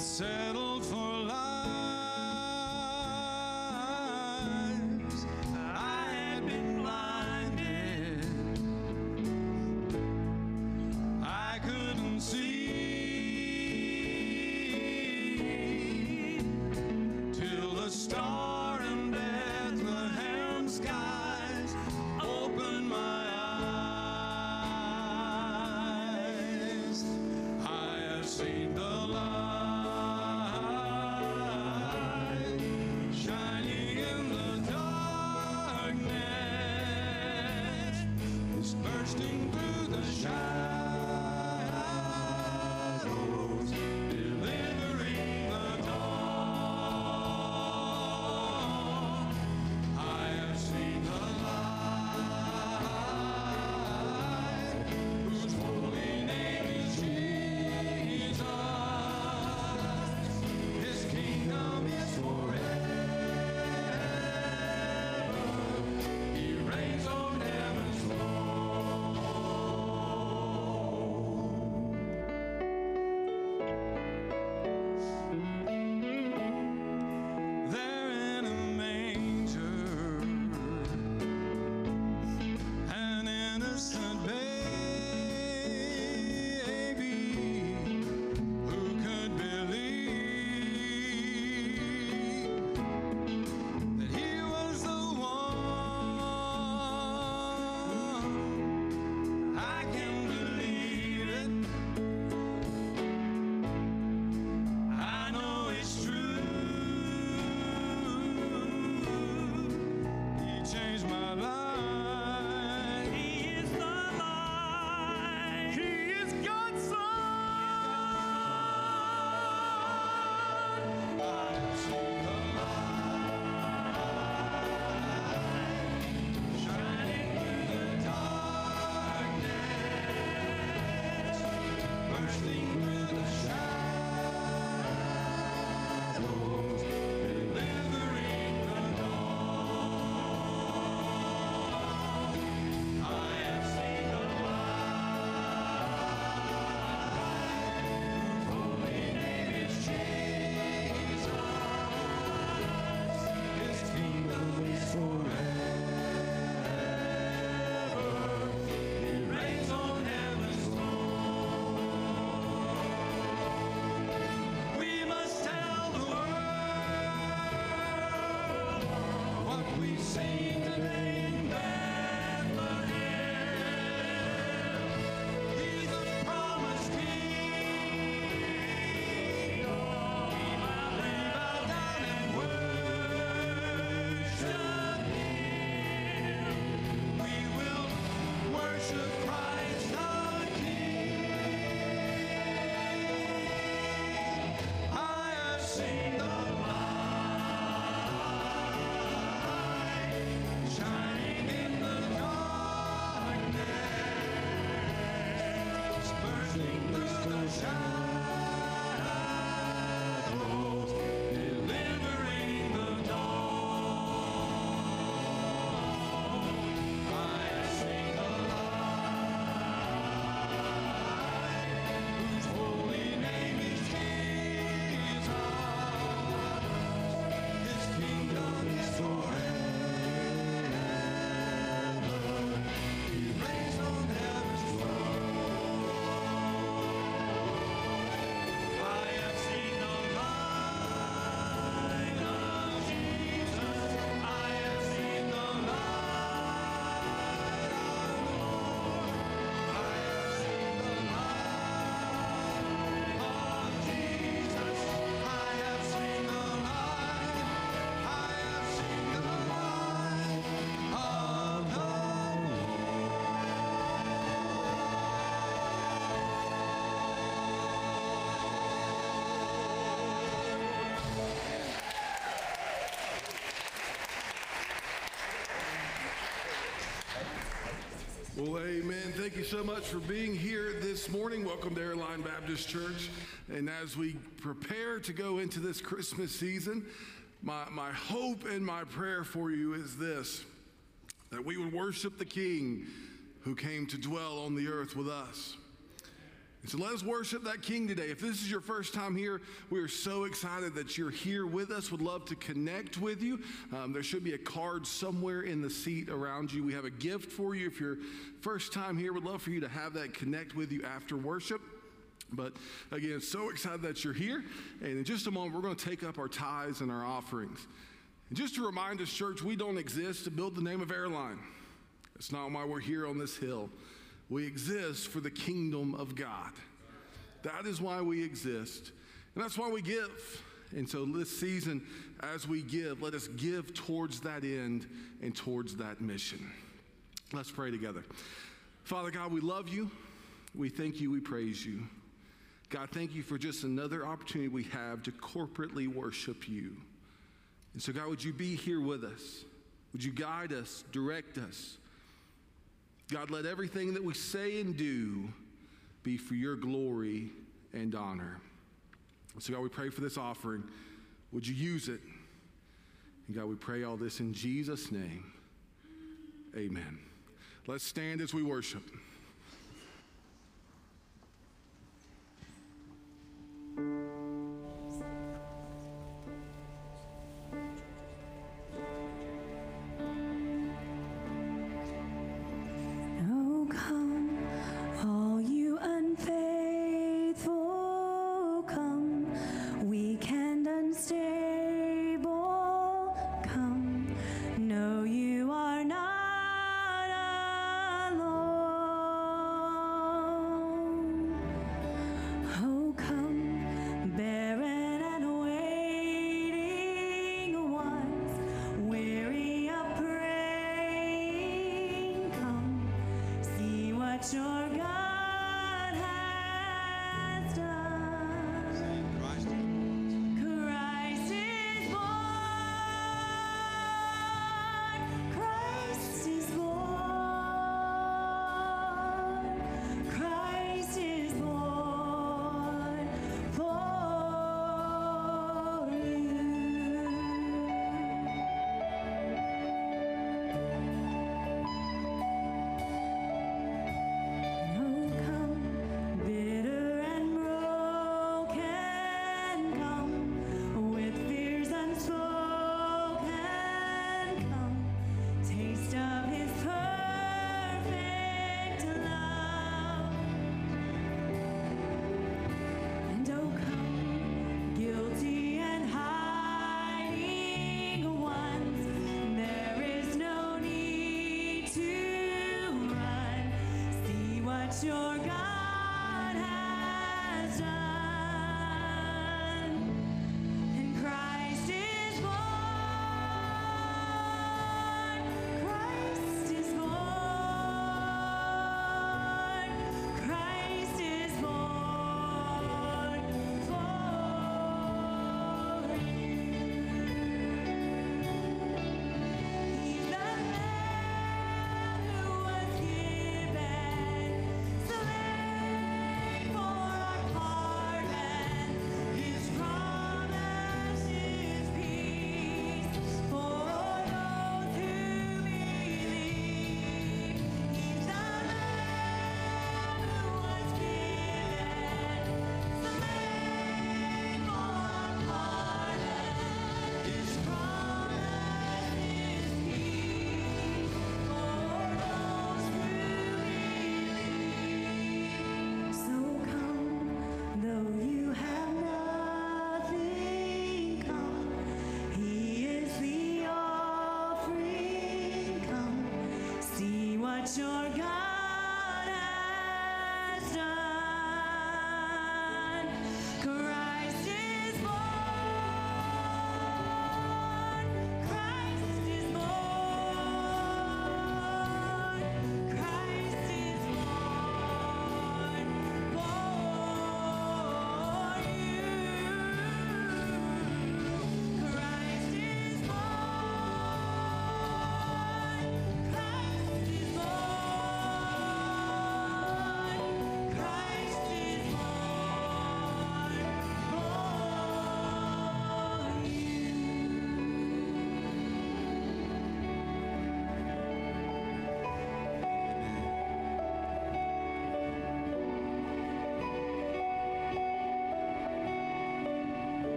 itself. Well, amen. Thank you so much for being here this morning. Welcome to Airline Baptist Church. And as we prepare to go into this Christmas season, my, my hope and my prayer for you is this that we would worship the King who came to dwell on the earth with us. So let us worship that King today. If this is your first time here, we are so excited that you're here with us. Would love to connect with you. Um, there should be a card somewhere in the seat around you. We have a gift for you. If you're first time here, would love for you to have that connect with you after worship. But again, so excited that you're here. And in just a moment, we're going to take up our tithes and our offerings. And just to remind us, church, we don't exist to build the name of airline. That's not why we're here on this hill. We exist for the kingdom of God. That is why we exist. And that's why we give. And so this season, as we give, let us give towards that end and towards that mission. Let's pray together. Father God, we love you. We thank you. We praise you. God, thank you for just another opportunity we have to corporately worship you. And so, God, would you be here with us? Would you guide us, direct us? God, let everything that we say and do be for your glory and honor. So, God, we pray for this offering. Would you use it? And God, we pray all this in Jesus' name. Amen. Let's stand as we worship.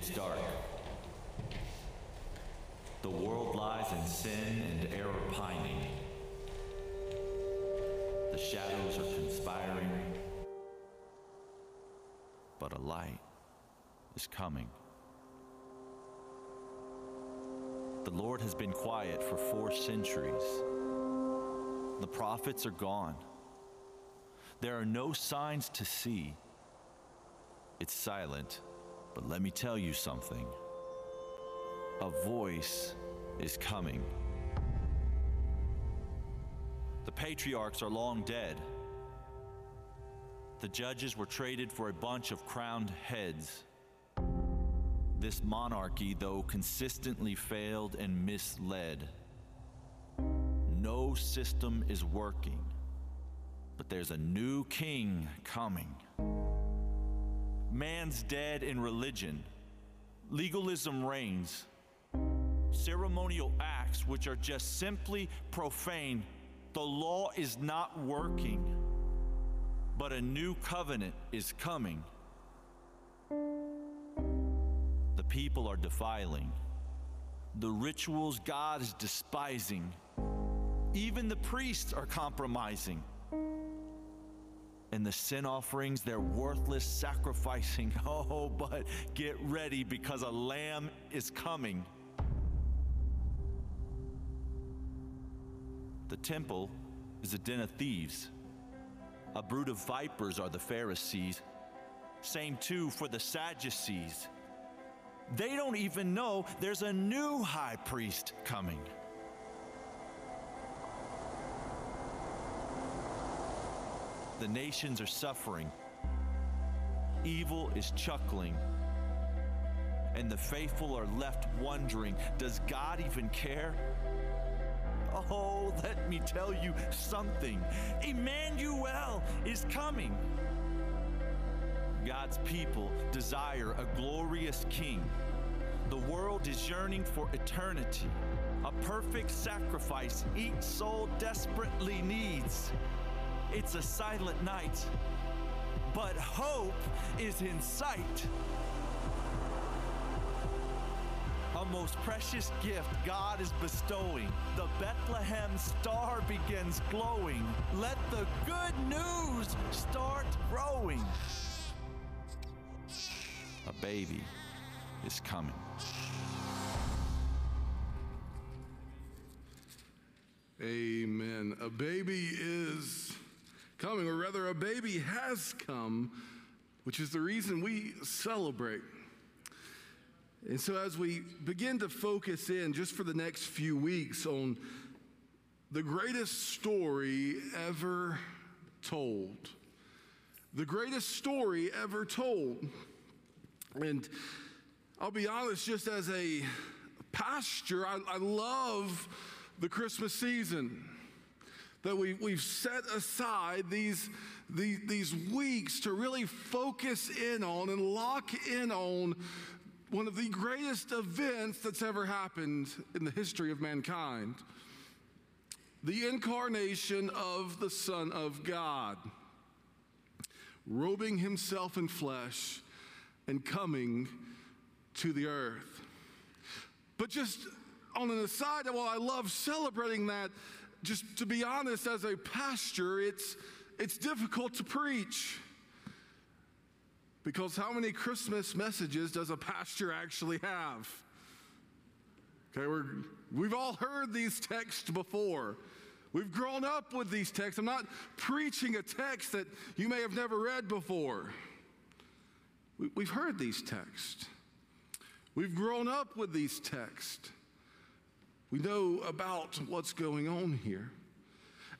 It's dark. The world lies in sin and error pining. The shadows are conspiring. But a light is coming. The Lord has been quiet for four centuries. The prophets are gone. There are no signs to see. It's silent, but let me tell you something. A voice is coming. The patriarchs are long dead. The judges were traded for a bunch of crowned heads. This monarchy, though, consistently failed and misled. No system is working, but there's a new king coming. Man's dead in religion. Legalism reigns. Ceremonial acts, which are just simply profane, the law is not working. But a new covenant is coming. The people are defiling. The rituals God is despising. Even the priests are compromising. And the sin offerings, they're worthless sacrificing. Oh, but get ready because a lamb is coming. The temple is a den of thieves. A brood of vipers are the Pharisees. Same too for the Sadducees. They don't even know there's a new high priest coming. The nations are suffering. Evil is chuckling. And the faithful are left wondering does God even care? Oh, let me tell you something. Emmanuel is coming. God's people desire a glorious king. The world is yearning for eternity, a perfect sacrifice each soul desperately needs. It's a silent night, but hope is in sight. A most precious gift God is bestowing. The Bethlehem star begins glowing. Let the good news start growing. A baby is coming. Amen. A baby is coming, or rather, a baby has come, which is the reason we celebrate. And so, as we begin to focus in just for the next few weeks on the greatest story ever told, the greatest story ever told. And I'll be honest, just as a pastor, I, I love the Christmas season. That we, we've set aside these, these, these weeks to really focus in on and lock in on one of the greatest events that's ever happened in the history of mankind the incarnation of the Son of God, robing himself in flesh and coming to the earth. But just on an aside, while I love celebrating that, just to be honest, as a pastor, it's, it's difficult to preach. Because how many Christmas messages does a pastor actually have? Okay, we're, we've all heard these texts before. We've grown up with these texts. I'm not preaching a text that you may have never read before. We, we've heard these texts. We've grown up with these texts. We know about what's going on here.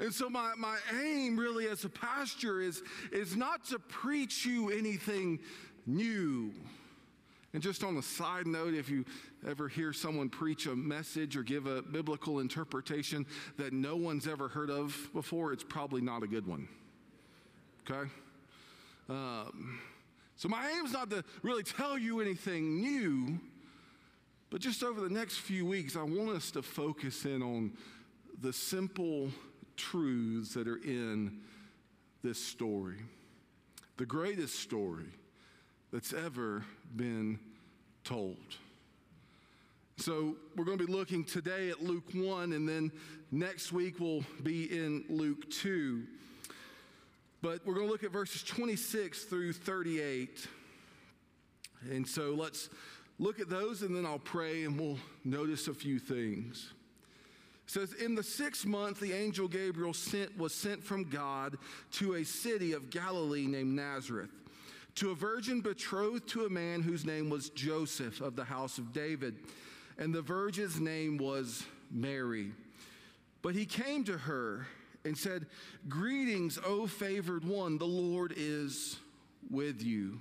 And so my, my aim really as a pastor is, is not to preach you anything new. And just on a side note, if you ever hear someone preach a message or give a biblical interpretation that no one's ever heard of before, it's probably not a good one. Okay? Um, so my aim is not to really tell you anything new, but just over the next few weeks, I want us to focus in on the simple truths that are in this story. The greatest story that's ever been told. So we're going to be looking today at Luke 1, and then next week we'll be in Luke 2. But we're going to look at verses 26 through 38. And so let's look at those, and then I'll pray and we'll notice a few things. It says, In the sixth month, the angel Gabriel sent, was sent from God to a city of Galilee named Nazareth, to a virgin betrothed to a man whose name was Joseph of the house of David. And the virgin's name was Mary. But he came to her and said, Greetings, O favored one, the Lord is with you.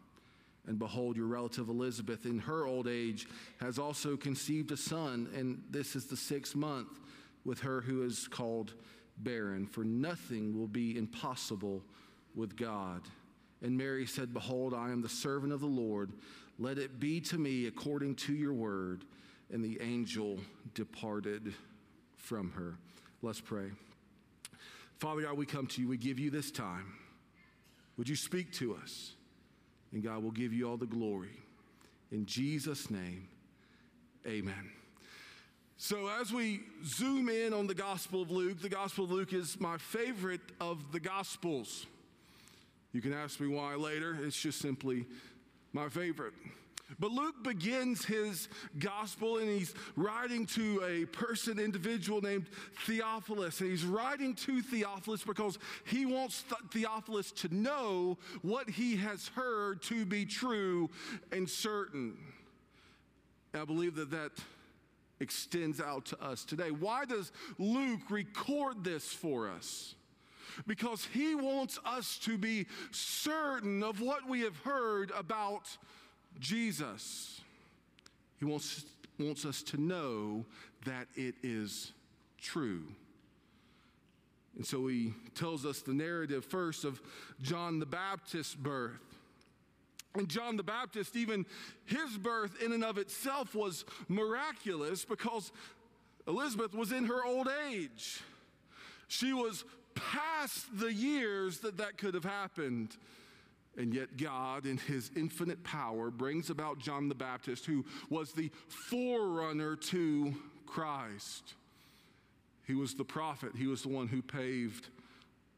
And behold, your relative Elizabeth, in her old age, has also conceived a son, and this is the sixth month with her who is called barren, for nothing will be impossible with God. And Mary said, Behold, I am the servant of the Lord. Let it be to me according to your word. And the angel departed from her. Let's pray. Father God, we come to you. We give you this time. Would you speak to us? And God will give you all the glory. In Jesus' name, amen. So, as we zoom in on the Gospel of Luke, the Gospel of Luke is my favorite of the Gospels. You can ask me why later. It's just simply my favorite. But Luke begins his gospel and he's writing to a person, individual named Theophilus. And he's writing to Theophilus because he wants Theophilus to know what he has heard to be true and certain. And I believe that that extends out to us today. Why does Luke record this for us? Because he wants us to be certain of what we have heard about Jesus. He wants, wants us to know that it is true. And so he tells us the narrative first of John the Baptist's birth. And John the Baptist, even his birth in and of itself was miraculous because Elizabeth was in her old age. She was past the years that that could have happened. And yet, God, in his infinite power, brings about John the Baptist, who was the forerunner to Christ. He was the prophet, he was the one who paved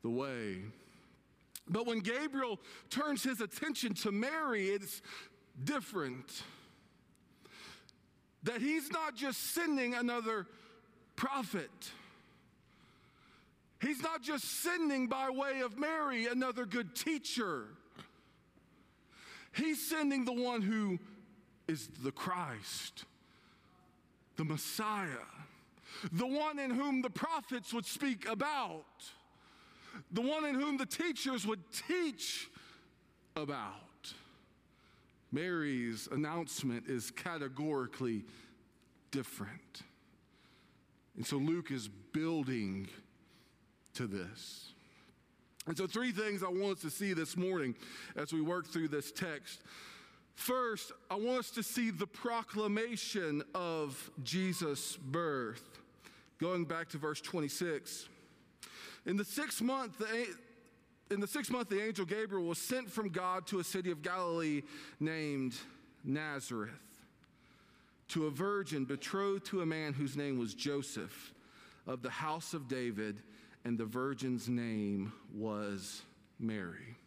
the way. But when Gabriel turns his attention to Mary, it's different. That he's not just sending another prophet. He's not just sending by way of Mary another good teacher. He's sending the one who is the Christ, the Messiah, the one in whom the prophets would speak about, the one in whom the teachers would teach about. Mary's announcement is categorically different. And so Luke is building to this. And so, three things I want us to see this morning as we work through this text. First, I want us to see the proclamation of Jesus' birth. Going back to verse 26. In the sixth month, the, in the sixth month, the angel Gabriel was sent from God to a city of Galilee named Nazareth to a virgin betrothed to a man whose name was Joseph of the house of David and the virgin's name was Mary.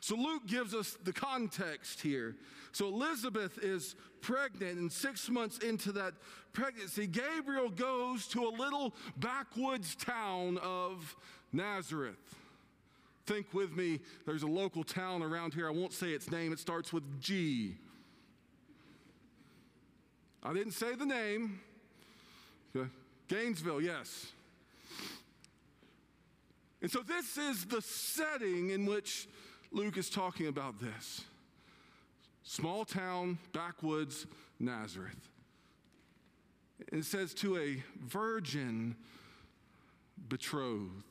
So Luke gives us the context here. So Elizabeth is pregnant, and six months into that pregnancy, Gabriel goes to a little backwoods town of Nazareth. Think with me, there's a local town around here. I won't say its name, it starts with G. I didn't say the name. Gainesville, yes. And so this is the setting in which Luke is talking about this. Small town, backwoods, Nazareth. It says to a virgin betrothed.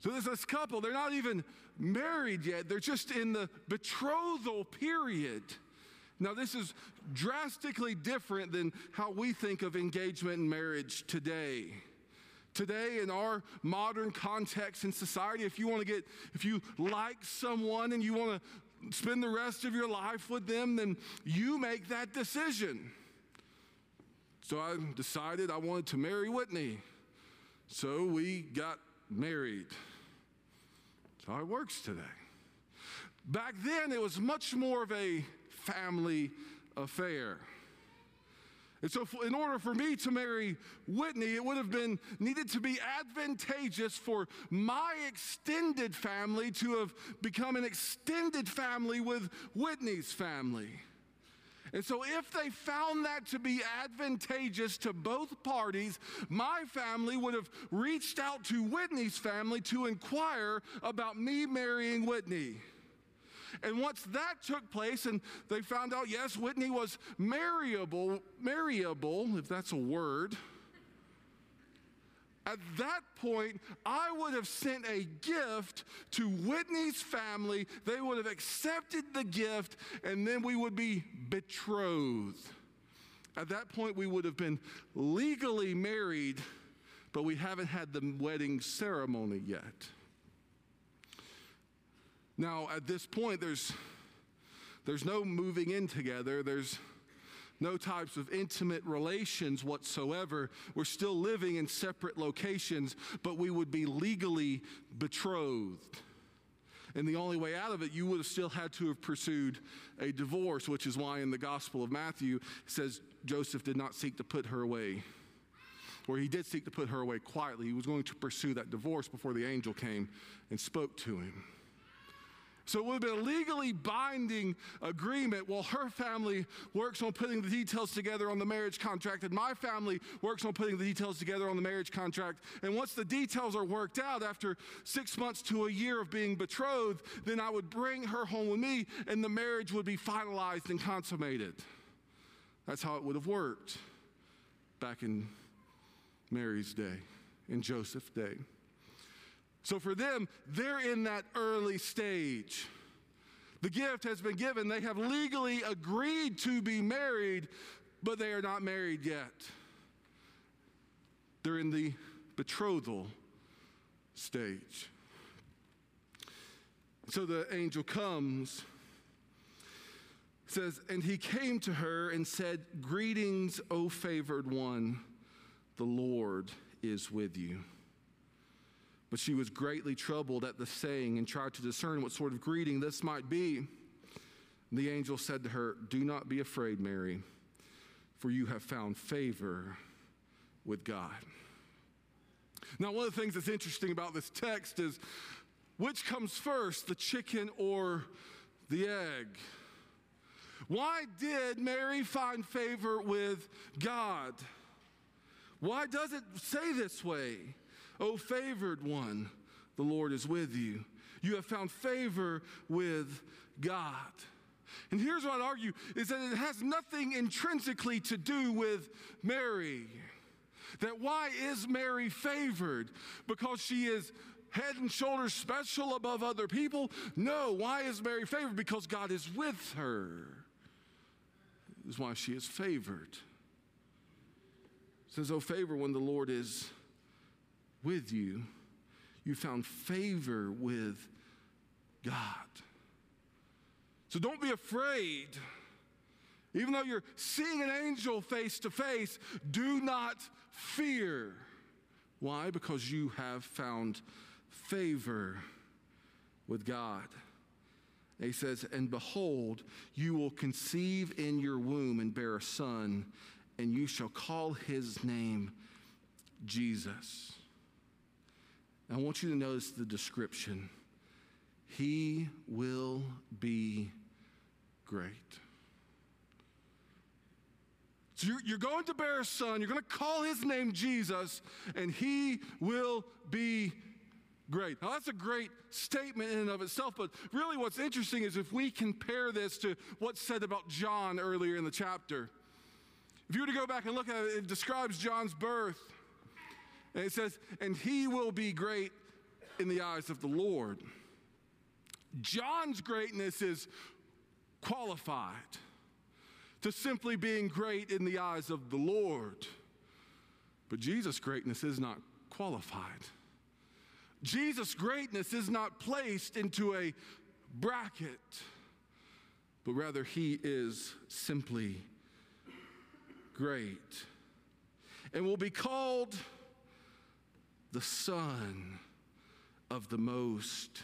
So there's this couple, they're not even married yet, they're just in the betrothal period. Now, this is drastically different than how we think of engagement and marriage today. Today, in our modern context in society, if you want to get, if you like someone and you want to spend the rest of your life with them, then you make that decision. So I decided I wanted to marry Whitney. So we got married. That's how it works today. Back then, it was much more of a family affair. And so, in order for me to marry Whitney, it would have been needed to be advantageous for my extended family to have become an extended family with Whitney's family. And so, if they found that to be advantageous to both parties, my family would have reached out to Whitney's family to inquire about me marrying Whitney. And once that took place, and they found out, yes, Whitney was marryable, marryable, if that's a word. At that point, I would have sent a gift to Whitney's family. They would have accepted the gift, and then we would be betrothed. At that point, we would have been legally married, but we haven't had the wedding ceremony yet. Now, at this point, there's, there's no moving in together. There's no types of intimate relations whatsoever. We're still living in separate locations, but we would be legally betrothed. And the only way out of it, you would have still had to have pursued a divorce, which is why in the Gospel of Matthew it says Joseph did not seek to put her away. Or he did seek to put her away quietly. He was going to pursue that divorce before the angel came and spoke to him. So it would have been a legally binding agreement while her family works on putting the details together on the marriage contract, and my family works on putting the details together on the marriage contract. And once the details are worked out after six months to a year of being betrothed, then I would bring her home with me, and the marriage would be finalized and consummated. That's how it would have worked back in Mary's day, in Joseph's day. So for them, they're in that early stage. The gift has been given. They have legally agreed to be married, but they are not married yet. They're in the betrothal stage. So the angel comes, says, And he came to her and said, Greetings, O favored one, the Lord is with you. But she was greatly troubled at the saying and tried to discern what sort of greeting this might be. The angel said to her, Do not be afraid, Mary, for you have found favor with God. Now, one of the things that's interesting about this text is which comes first, the chicken or the egg? Why did Mary find favor with God? Why does it say this way? O favored one, the Lord is with you. You have found favor with God. And here's what I'd argue is that it has nothing intrinsically to do with Mary. That why is Mary favored? Because she is head and shoulders special above other people? No. Why is Mary favored? Because God is with her. This is why she is favored. It says, Oh, favor when the Lord is with you, you found favor with God. So don't be afraid. Even though you're seeing an angel face to face, do not fear. Why? Because you have found favor with God. He says, And behold, you will conceive in your womb and bear a son, and you shall call his name Jesus. I want you to notice the description. He will be great. So you're, you're going to bear a son, you're going to call his name Jesus, and he will be great. Now, that's a great statement in and of itself, but really what's interesting is if we compare this to what's said about John earlier in the chapter. If you were to go back and look at it, it describes John's birth. And it says, and he will be great in the eyes of the Lord. John's greatness is qualified to simply being great in the eyes of the Lord. But Jesus' greatness is not qualified. Jesus' greatness is not placed into a bracket, but rather he is simply great and will be called the Son of the Most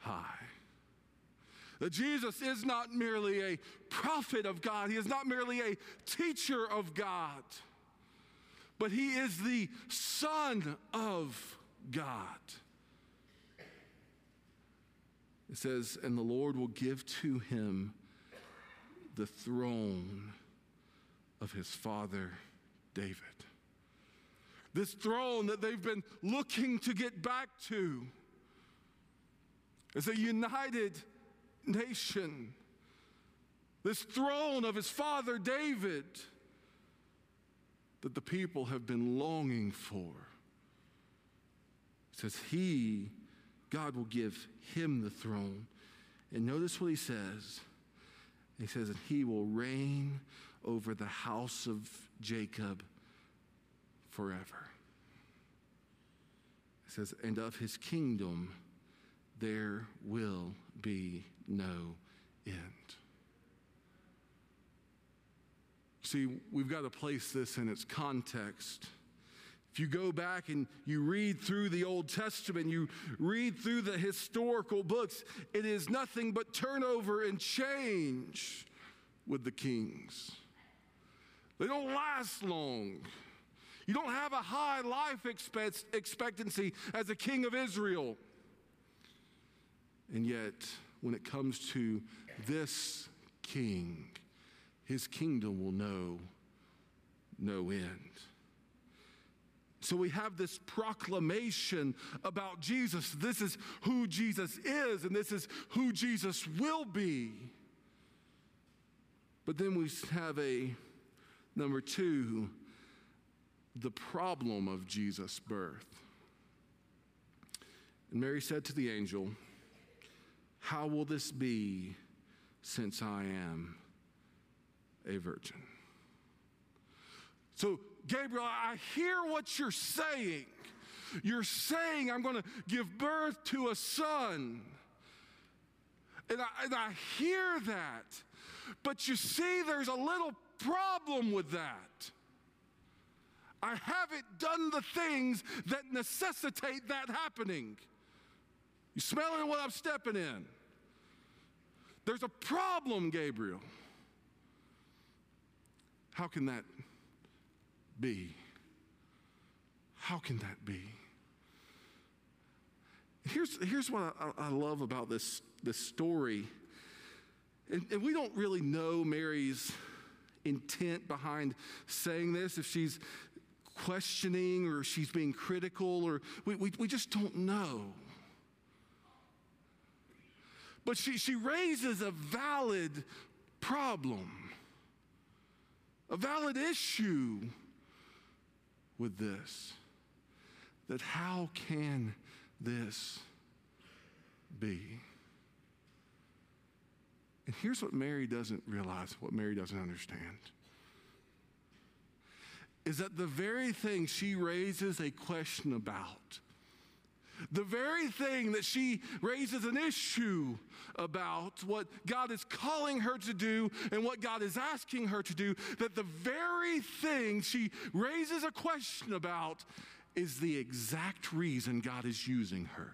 High. That Jesus is not merely a prophet of God, he is not merely a teacher of God, but he is the Son of God. It says, and the Lord will give to him the throne of his father David. This throne that they've been looking to get back to as a united nation. This throne of his father David that the people have been longing for. Says, He, God will give him the throne. And notice what he says. He says, that he will reign over the house of Jacob forever. It says, and of his kingdom there will be no end. See, we've got to place this in its context. If you go back and you read through the Old Testament, you read through the historical books, it is nothing but turnover and change with the kings. They don't last long. You don't have a high life expect- expectancy as a king of Israel. And yet, when it comes to this king, his kingdom will know no end. So we have this proclamation about Jesus. This is who Jesus is, and this is who Jesus will be. But then we have a number two, the problem of Jesus' birth. And Mary said to the angel, How will this be since I am a virgin? So, Gabriel, I hear what you're saying. You're saying, I'm going to give birth to a son. And I, and I hear that. But you see, there's a little problem with that. I haven't done the things that necessitate that happening. You smelling what I'm stepping in? There's a problem, Gabriel. How can that be? How can that be? Here's, here's what I, I love about this, this story. And, and we don't really know Mary's intent behind saying this, if she's questioning or she's being critical, or we, we, we just don't know. But she, she raises a valid problem, a valid issue with this that how can this be? And here's what Mary doesn't realize, what Mary doesn't understand. Is that the very thing she raises a question about, the very thing that she raises an issue about, what God is calling her to do and what God is asking her to do, that the very thing she raises a question about is the exact reason God is using her.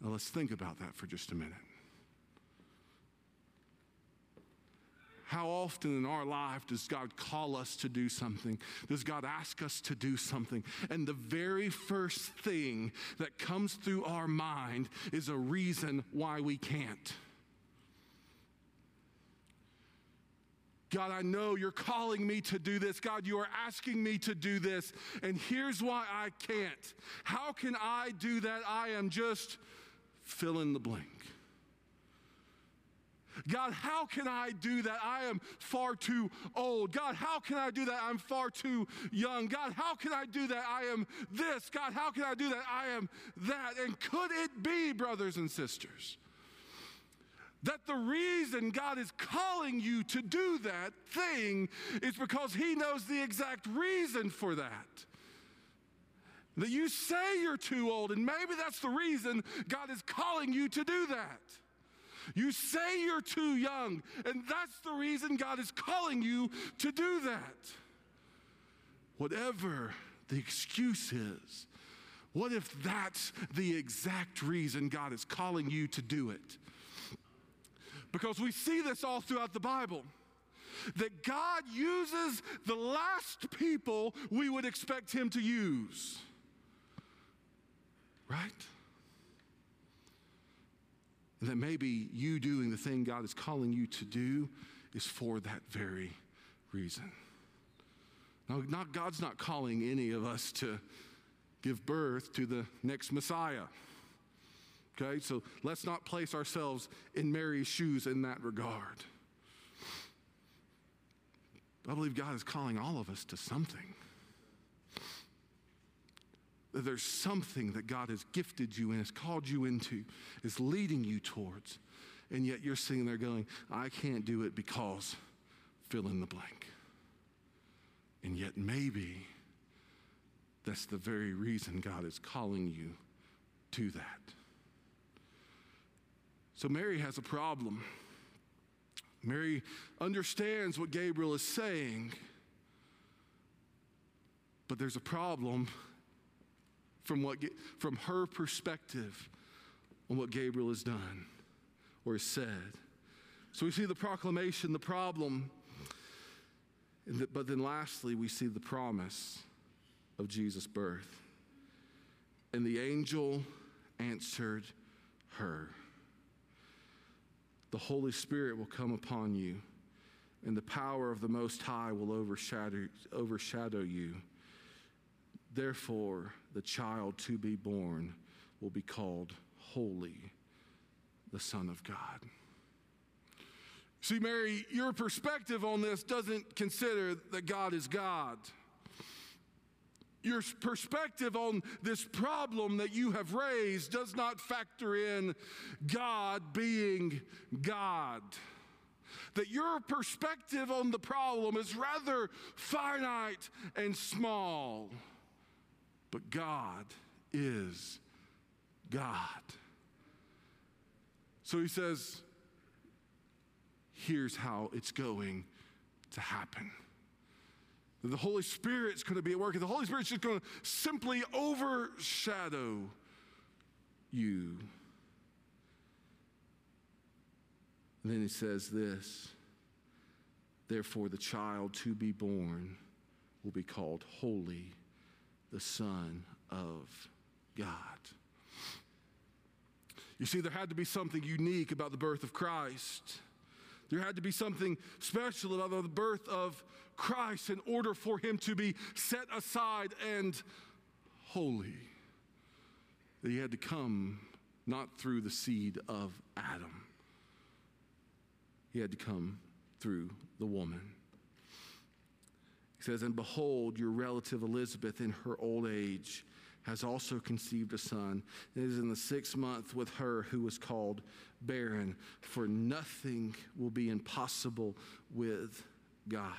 Now let's think about that for just a minute. How often in our life does God call us to do something? Does God ask us to do something? And the very first thing that comes through our mind is a reason why we can't. God, I know you're calling me to do this. God, you are asking me to do this. And here's why I can't. How can I do that? I am just fill in the blank. God, how can I do that? I am far too old. God, how can I do that? I'm far too young. God, how can I do that? I am this. God, how can I do that? I am that. And could it be, brothers and sisters, that the reason God is calling you to do that thing is because He knows the exact reason for that? That you say you're too old, and maybe that's the reason God is calling you to do that. You say you're too young, and that's the reason God is calling you to do that. Whatever the excuse is, what if that's the exact reason God is calling you to do it? Because we see this all throughout the Bible. That God uses the last people we would expect Him to use. Right? And that maybe you doing the thing God is calling you to do is for that very reason. Now, not, God's not calling any of us to give birth to the next Messiah. Okay, so let's not place ourselves in Mary's shoes in that regard. I believe God is calling all of us to something. There's something that God has gifted you and has called you into, is leading you towards. And yet you're sitting there going, I can't do it because fill in the blank. And yet maybe that's the very reason God is calling you to that. So Mary has a problem. Mary understands what Gabriel is saying, but there's a problem from, what, from her perspective on what Gabriel has done or has said. So we see the proclamation, the problem, the, but then lastly, we see the promise of Jesus' birth. And the angel answered her The Holy Spirit will come upon you, and the power of the Most High will overshadow, overshadow you. Therefore, the child to be born will be called Holy, the Son of God. See, Mary, your perspective on this doesn't consider that God is God. Your perspective on this problem that you have raised does not factor in God being God. That your perspective on the problem is rather finite and small. But God is God. So he says, here's how it's going to happen. The Holy Spirit's going to be at work, and the Holy Spirit's just going to simply overshadow you. And then he says this Therefore, the child to be born will be called Holy, the Son of God. You see, there had to be something unique about the birth of Christ. There had to be something special about the birth of Christ in order for him to be set aside and holy. That he had to come not through the seed of Adam, he had to come through the woman. Says, And behold, your relative Elizabeth in her old age has also conceived a son. Is in the sixth month with her who was called barren, for nothing will be impossible with God.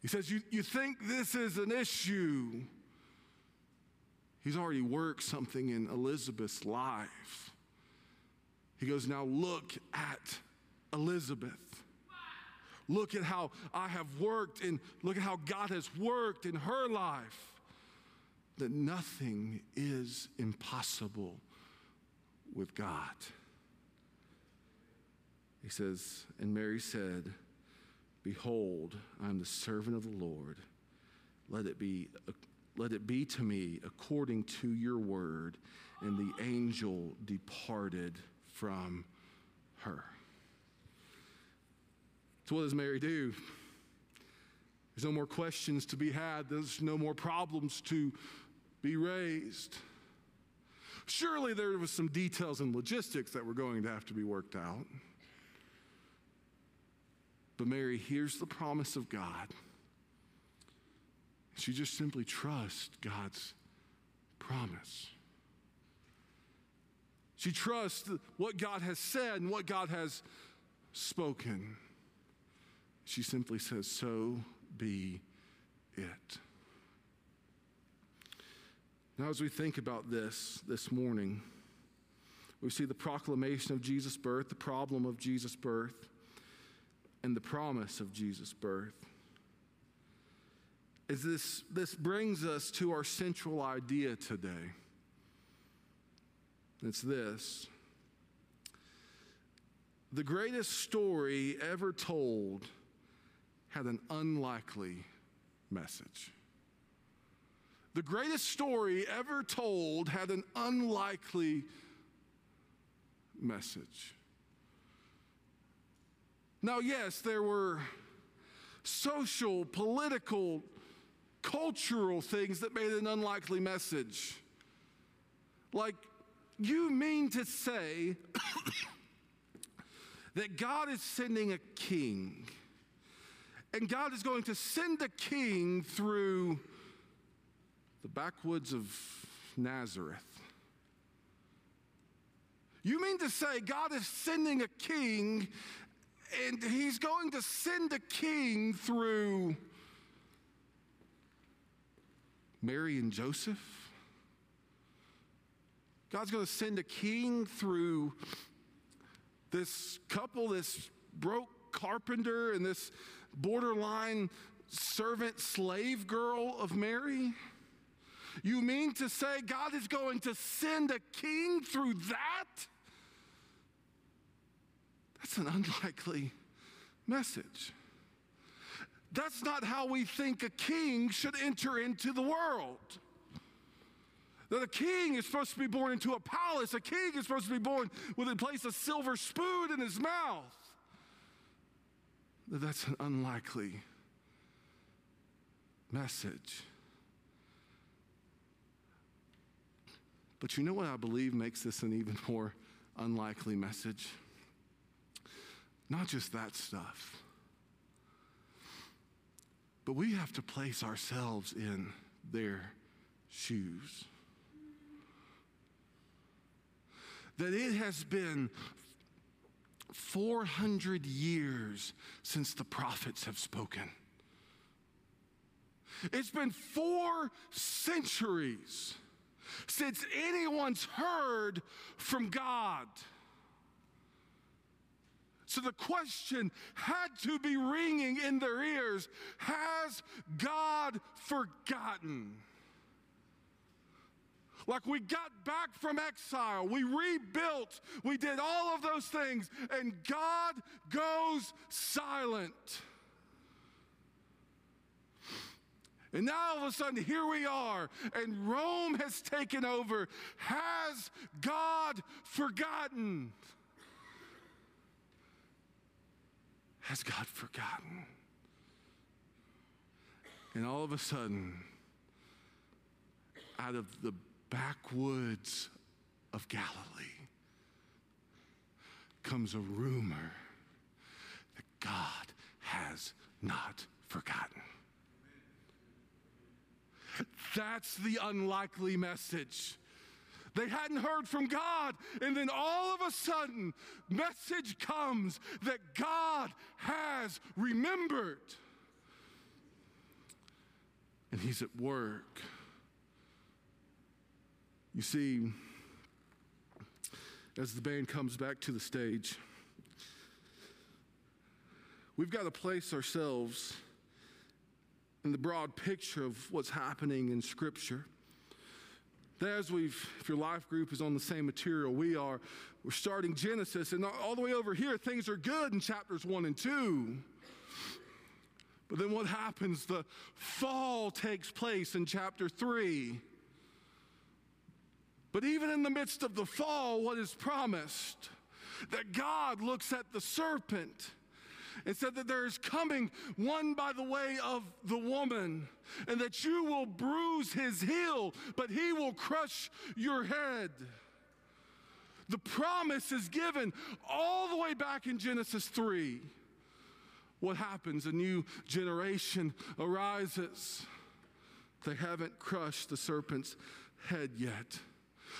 He says, You, you think this is an issue? He's already worked something in Elizabeth's life. He goes, Now look at Elizabeth. Look at how I have worked and look at how God has worked in her life. That nothing is impossible with God. He says, And Mary said, Behold, I am the servant of the Lord. Let it be, let it be to me according to your word. And the angel departed from her. So, what does Mary do? There's no more questions to be had, there's no more problems to be raised. Surely there was some details and logistics that were going to have to be worked out. But Mary hears the promise of God. She just simply trusts God's promise. She trusts what God has said and what God has spoken. She simply says, So be it. Now, as we think about this this morning, we see the proclamation of Jesus' birth, the problem of Jesus' birth, and the promise of Jesus' birth. Is this, this brings us to our central idea today. It's this the greatest story ever told had an unlikely message. The greatest story ever told had an unlikely message. Now, yes, there were social, political, cultural things that made an unlikely message. Like, you mean to say that God is sending a king, and God is going to send a king through the backwoods of Nazareth. You mean to say God is sending a king and he's going to send a king through Mary and Joseph? God's going to send a king through this couple, this broke carpenter and this borderline servant slave girl of Mary? You mean to say God is going to send a king through that? That's an unlikely message. That's not how we think a king should enter into the world. That a king is supposed to be born into a palace, a king is supposed to be born with a place a silver spoon in his mouth. That's an unlikely message. But you know what I believe makes this an even more unlikely message? Not just that stuff, but we have to place ourselves in their shoes. That it has been 400 years since the prophets have spoken. It's been four centuries since anyone's heard from God. So the question had to be ringing in their ears Has God forgotten? Like we got back from exile, we rebuilt, we did all of those things, and God goes silent. And now all of a sudden, here we are, and Rome has taken over. Has God forgotten? Has God forgotten? And all of a sudden, out of the backwoods of Galilee comes a rumor that God has not forgotten. That's the unlikely message. They hadn't heard from God, and then all of a sudden, message comes that God has remembered. And He's at work. You see, as the band comes back to the stage, we've got to place ourselves in the broad picture of what's happening in Scripture. that as we've, if your life group is on the same material we are, we're starting Genesis, and all the way over here, things are good in chapters one and two. But then what happens? The fall takes place in chapter three. But even in the midst of the fall, what is promised? That God looks at the serpent and said that there is coming one by the way of the woman, and that you will bruise his heel, but he will crush your head. The promise is given all the way back in Genesis 3. What happens? A new generation arises. They haven't crushed the serpent's head yet.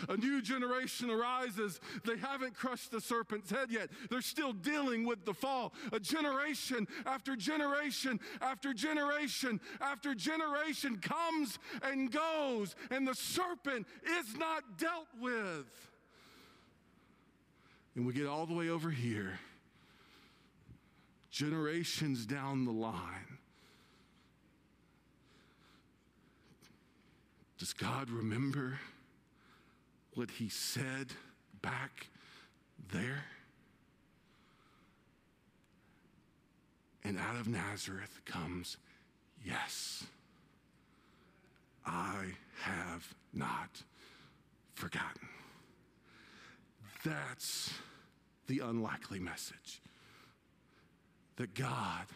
A new generation arises. They haven't crushed the serpent's head yet. They're still dealing with the fall. A generation after generation after generation after generation comes and goes, and the serpent is not dealt with. And we get all the way over here, generations down the line. Does God remember? What he said back there? And out of Nazareth comes, Yes, I have not forgotten. That's the unlikely message that God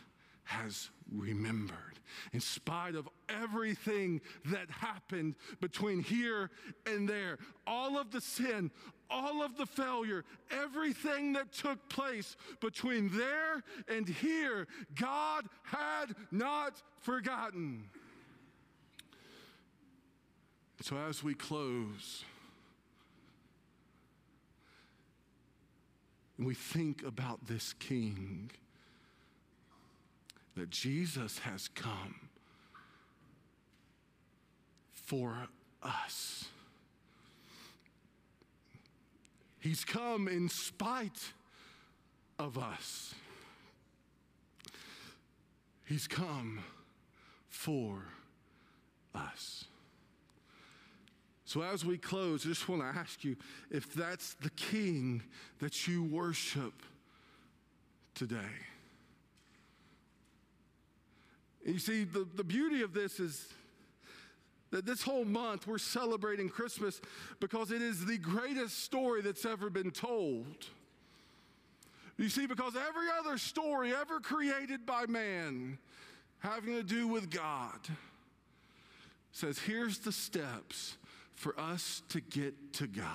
has remembered. In spite of everything that happened between here and there, all of the sin, all of the failure, everything that took place between there and here, God had not forgotten. So as we close, and we think about this king, that Jesus has come for us. He's come in spite of us. He's come for us. So, as we close, I just want to ask you if that's the king that you worship today. And you see, the, the beauty of this is that this whole month we're celebrating Christmas because it is the greatest story that's ever been told. You see, because every other story ever created by man having to do with God says, here's the steps for us to get to God.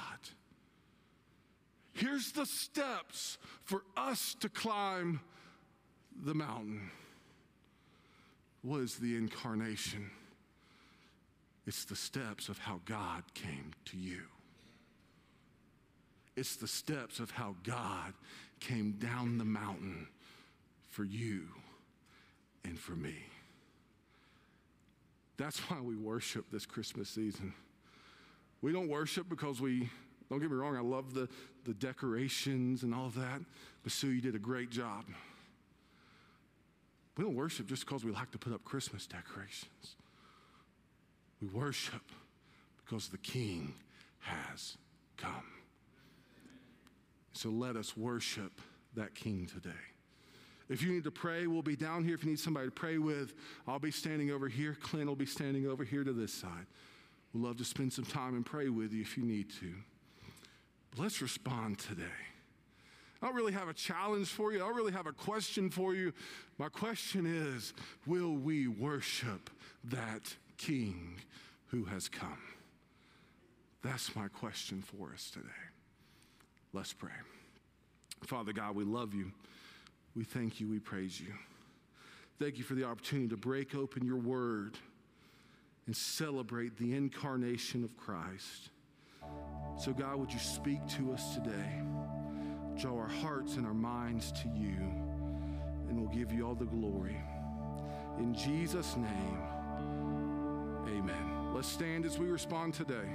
Here's the steps for us to climb the mountain. What is the incarnation? It's the steps of how God came to you. It's the steps of how God came down the mountain for you and for me. That's why we worship this Christmas season. We don't worship because we, don't get me wrong, I love the, the decorations and all of that, but Sue, you did a great job. We don't worship just because we like to put up Christmas decorations. We worship because the King has come. So let us worship that King today. If you need to pray, we'll be down here. If you need somebody to pray with, I'll be standing over here. Clint will be standing over here to this side. We'd love to spend some time and pray with you if you need to. But let's respond today. I don't really have a challenge for you. I don't really have a question for you. My question is Will we worship that King who has come? That's my question for us today. Let's pray. Father God, we love you. We thank you. We praise you. Thank you for the opportunity to break open your word and celebrate the incarnation of Christ. So, God, would you speak to us today? Draw our hearts and our minds to you, and we'll give you all the glory. In Jesus' name, amen. Let's stand as we respond today.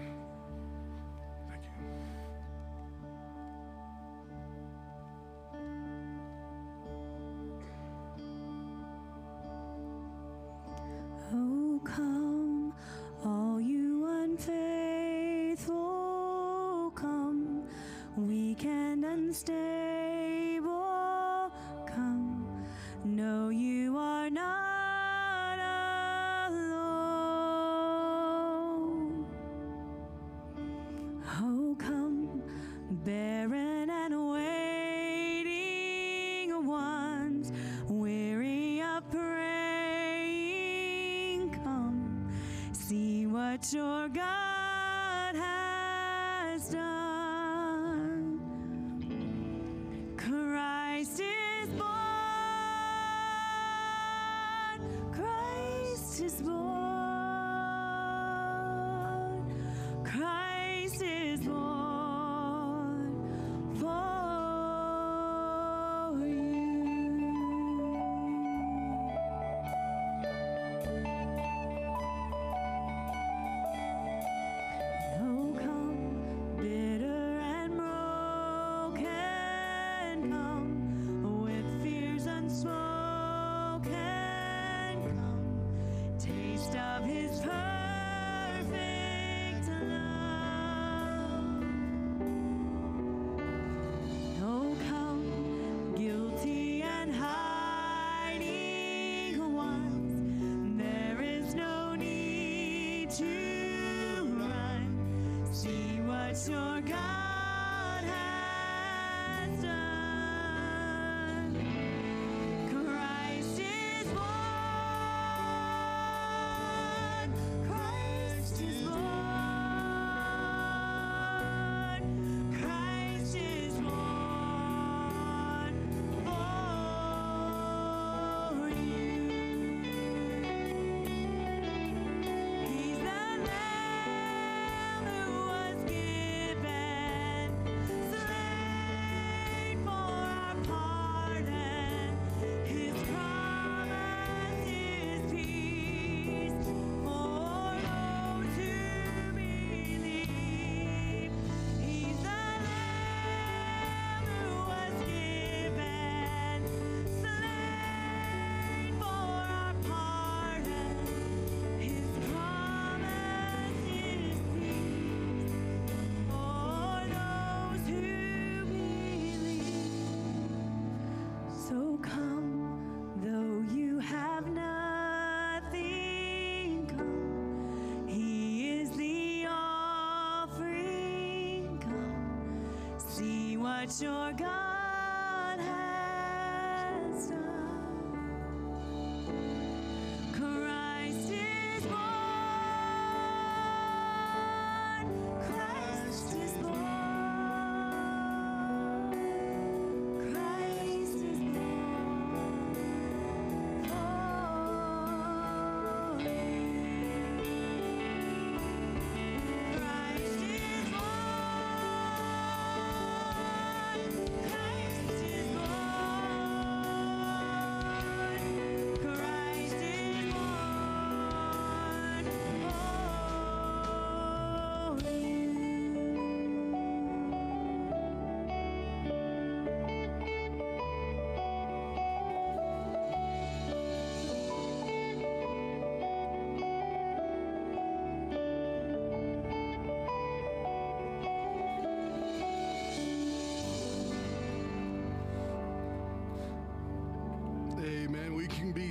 Your God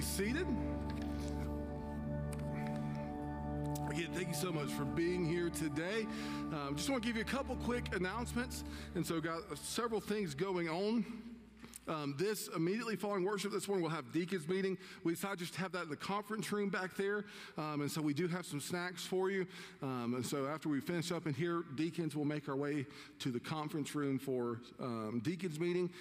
seated. Again, thank you so much for being here today. Um, just want to give you a couple quick announcements. And so, got several things going on. Um, this immediately following worship this morning, we'll have deacons meeting. We decided just to have that in the conference room back there, um, and so we do have some snacks for you. Um, and so after we finish up in here, deacons will make our way to the conference room for um, deacons meeting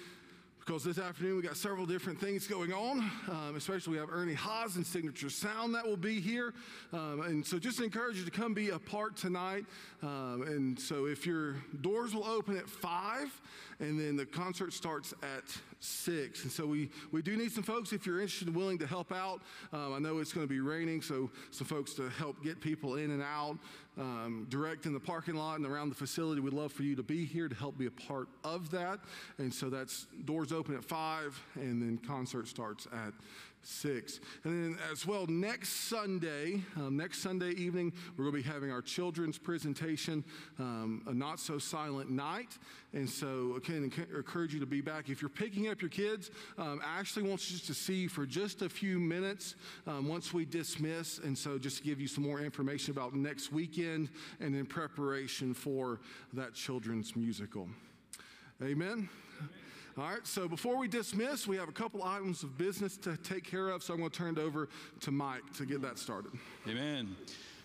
because this afternoon we got several different things going on. Um, especially we have Ernie Haas and Signature Sound that will be here, um, and so just encourage you to come be a part tonight. Um, and so if your doors will open at five, and then the concert starts at six. And so we we do need some folks if you're interested and willing to help out. Um, I know it's going to be raining, so some folks to help get people in and out, um, direct in the parking lot and around the facility. We'd love for you to be here to help be a part of that. And so that's doors open at five, and then concert starts at six. And then as well, next Sunday, um, next Sunday evening, we're going to be having our children's presentation, um, a not so silent night. And so, enc- encourage you to be back. If you're picking up your kids, um, Ashley wants you to see for just a few minutes um, once we dismiss. And so, just to give you some more information about next weekend and in preparation for that children's musical. Amen. All right, so before we dismiss, we have a couple items of business to take care of, so I'm going to turn it over to Mike to get that started. Amen.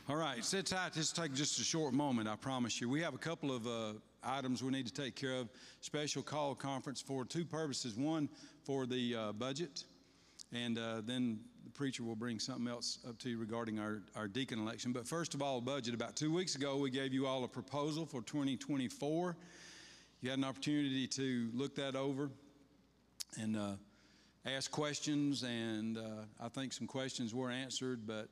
All right, sit tight. Will take just a short moment, I promise you. We have a couple of uh, items we need to take care of. Special call conference for two purposes. One, for the uh, budget, and uh, then the preacher will bring something else up to you regarding our, our deacon election. But first of all, budget. About two weeks ago, we gave you all a proposal for 2024. You had an opportunity to look that over and uh, ask questions, and uh, I think some questions were answered, but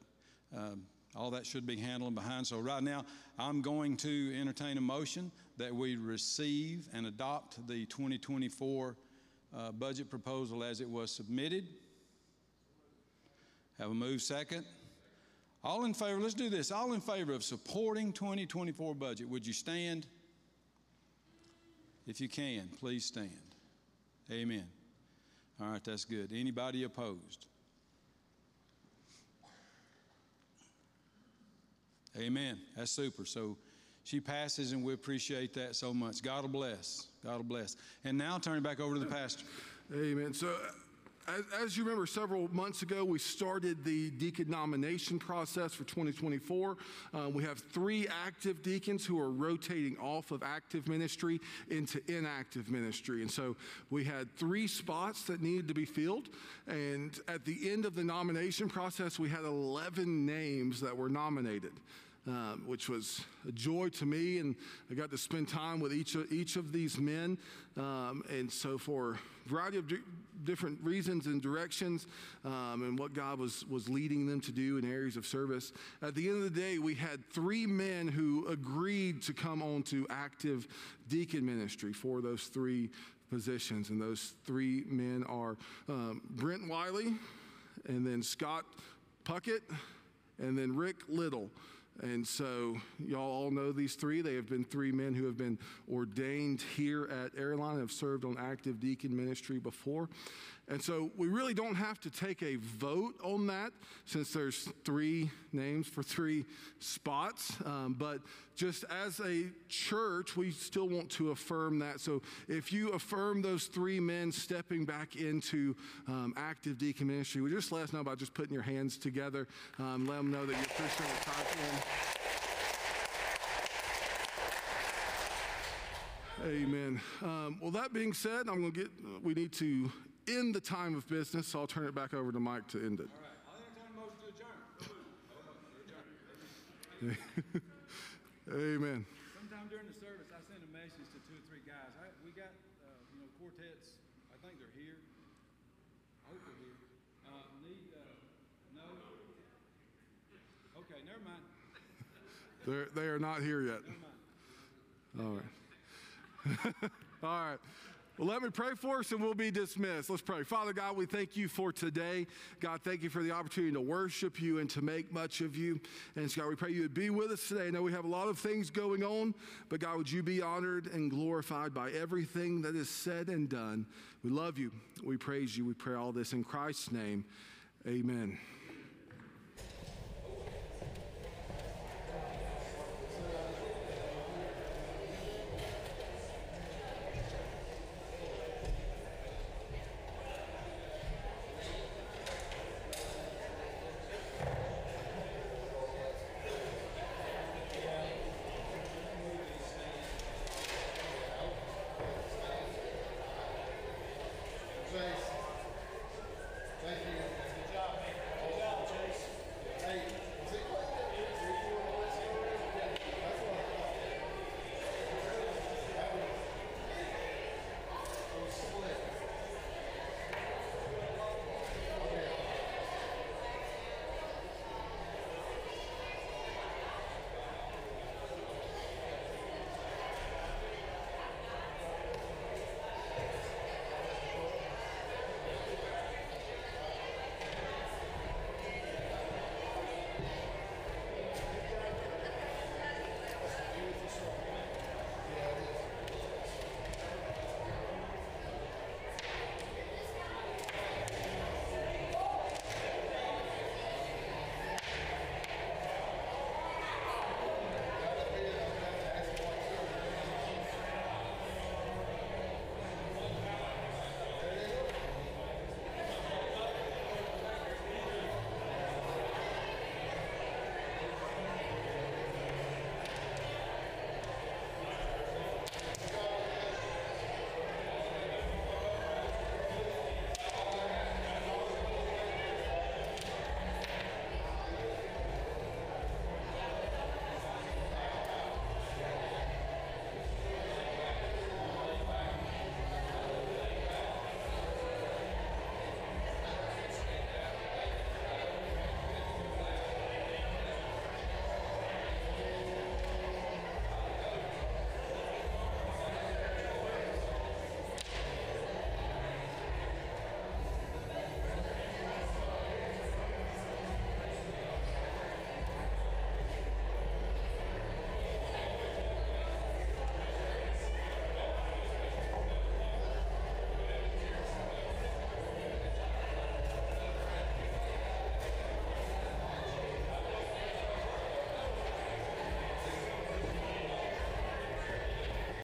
um, all that should be handled behind. So right now, I'm going to entertain a motion that we receive and adopt the 2024 uh, budget proposal as it was submitted. Have a move second. All in favor, let's do this. All in favor of supporting 2024 budget, would you stand? If you can, please stand. Amen. All right, that's good. Anybody opposed? Amen. That's super. So she passes, and we appreciate that so much. God will bless. God will bless. And now turn it back over to the pastor. Amen. So, as, as you remember, several months ago, we started the deacon nomination process for 2024. Uh, we have three active deacons who are rotating off of active ministry into inactive ministry. And so we had three spots that needed to be filled. And at the end of the nomination process, we had 11 names that were nominated um, which was a joy to me. And I got to spend time with each of, each of these men. Um, and so, for a variety of different reasons and directions, um, and what God was, was leading them to do in areas of service, at the end of the day, we had three men who agreed to come on to active deacon ministry for those three positions. And those three men are um, Brent Wiley, and then Scott Puckett, and then Rick Little. And so, y'all all know these three. They have been three men who have been ordained here at Airline, have served on active deacon ministry before. And so, we really don't have to take a vote on that since there's three names for three spots. Um, but just as a church, we still want to affirm that. So, if you affirm those three men stepping back into um, active deacon ministry, you just let us know by just putting your hands together? Um, let them know that you're Christian and type. Amen. Um, well, that being said, I'm going to get, we need to end the time of business, so I'll turn it back over to Mike to end it. Amen. Sometime during the service, I send a message to two or three guys. I, we got, uh, you know, quartets. I think they're here. I hope they're here. Uh, need, uh, no? Okay, never mind. They're, they are not here yet. All right. All right. Well, let me pray for us and we'll be dismissed. Let's pray. Father God, we thank you for today. God, thank you for the opportunity to worship you and to make much of you. And so God, we pray you would be with us today. I know we have a lot of things going on, but God, would you be honored and glorified by everything that is said and done? We love you. We praise you. We pray all this in Christ's name. Amen.